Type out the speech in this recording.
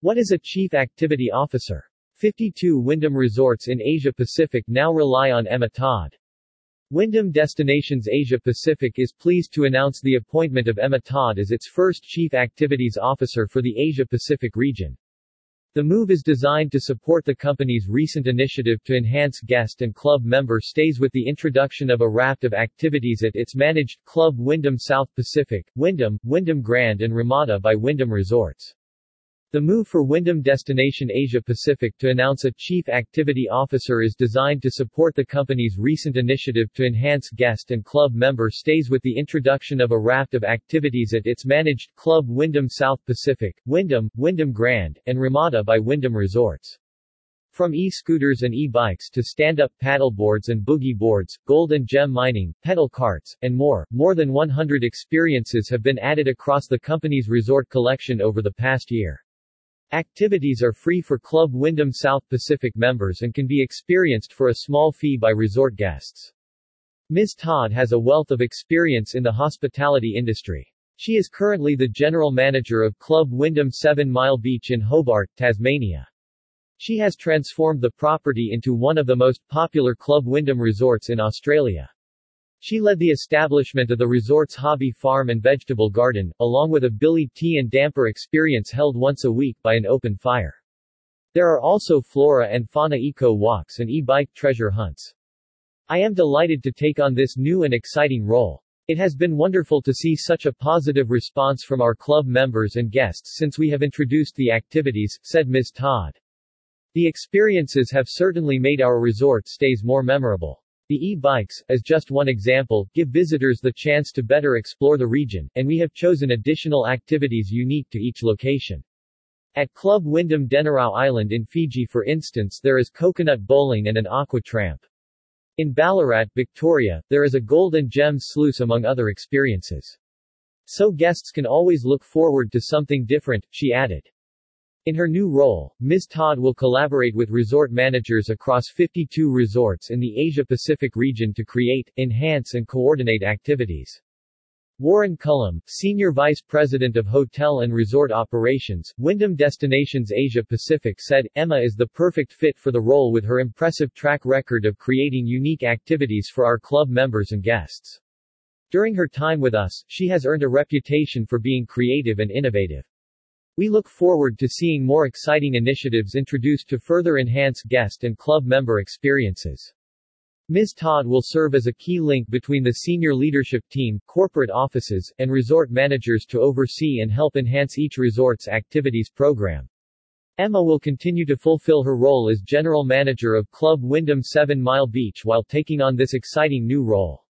What is a Chief Activity Officer? 52 Wyndham resorts in Asia Pacific now rely on Emma Todd. Wyndham Destinations Asia Pacific is pleased to announce the appointment of Emma Todd as its first Chief Activities Officer for the Asia Pacific region. The move is designed to support the company's recent initiative to enhance guest and club member stays with the introduction of a raft of activities at its managed Club Wyndham South Pacific, Wyndham, Wyndham Grand and Ramada by Wyndham Resorts. The move for Wyndham Destination Asia Pacific to announce a Chief Activity Officer is designed to support the company's recent initiative to enhance guest and club member stays with the introduction of a raft of activities at its managed Club Wyndham South Pacific, Wyndham, Wyndham Grand, and Ramada by Wyndham Resorts. From e-scooters and e-bikes to stand-up paddleboards and boogie boards, gold and gem mining, pedal carts, and more, more than 100 experiences have been added across the company's resort collection over the past year. Activities are free for Club Wyndham South Pacific members and can be experienced for a small fee by resort guests. Ms. Todd has a wealth of experience in the hospitality industry. She is currently the general manager of Club Wyndham 7 Mile Beach in Hobart, Tasmania. She has transformed the property into one of the most popular Club Wyndham resorts in Australia. She led the establishment of the resort's hobby farm and vegetable garden, along with a billy tea and damper experience held once a week by an open fire. There are also flora and fauna eco walks and e-bike treasure hunts. I am delighted to take on this new and exciting role. It has been wonderful to see such a positive response from our club members and guests since we have introduced the activities, said Ms. Todd. The experiences have certainly made our resort stays more memorable. The e-bikes, as just one example, give visitors the chance to better explore the region, and we have chosen additional activities unique to each location. At Club Wyndham Denarau Island in Fiji for instance there is coconut bowling and an aqua tramp. In Ballarat, Victoria, there is a golden gem sluice among other experiences. So guests can always look forward to something different, she added. In her new role, Ms. Todd will collaborate with resort managers across 52 resorts in the Asia-Pacific region to create, enhance and coordinate activities. Warren Cullum, Senior Vice President of Hotel and Resort Operations, Wyndham Destinations Asia Pacific said, Emma is the perfect fit for the role with her impressive track record of creating unique activities for our club members and guests. During her time with us, she has earned a reputation for being creative and innovative. We look forward to seeing more exciting initiatives introduced to further enhance guest and club member experiences. Ms. Todd will serve as a key link between the senior leadership team, corporate offices, and resort managers to oversee and help enhance each resort's activities program. Emma will continue to fulfill her role as general manager of Club Wyndham 7 Mile Beach while taking on this exciting new role.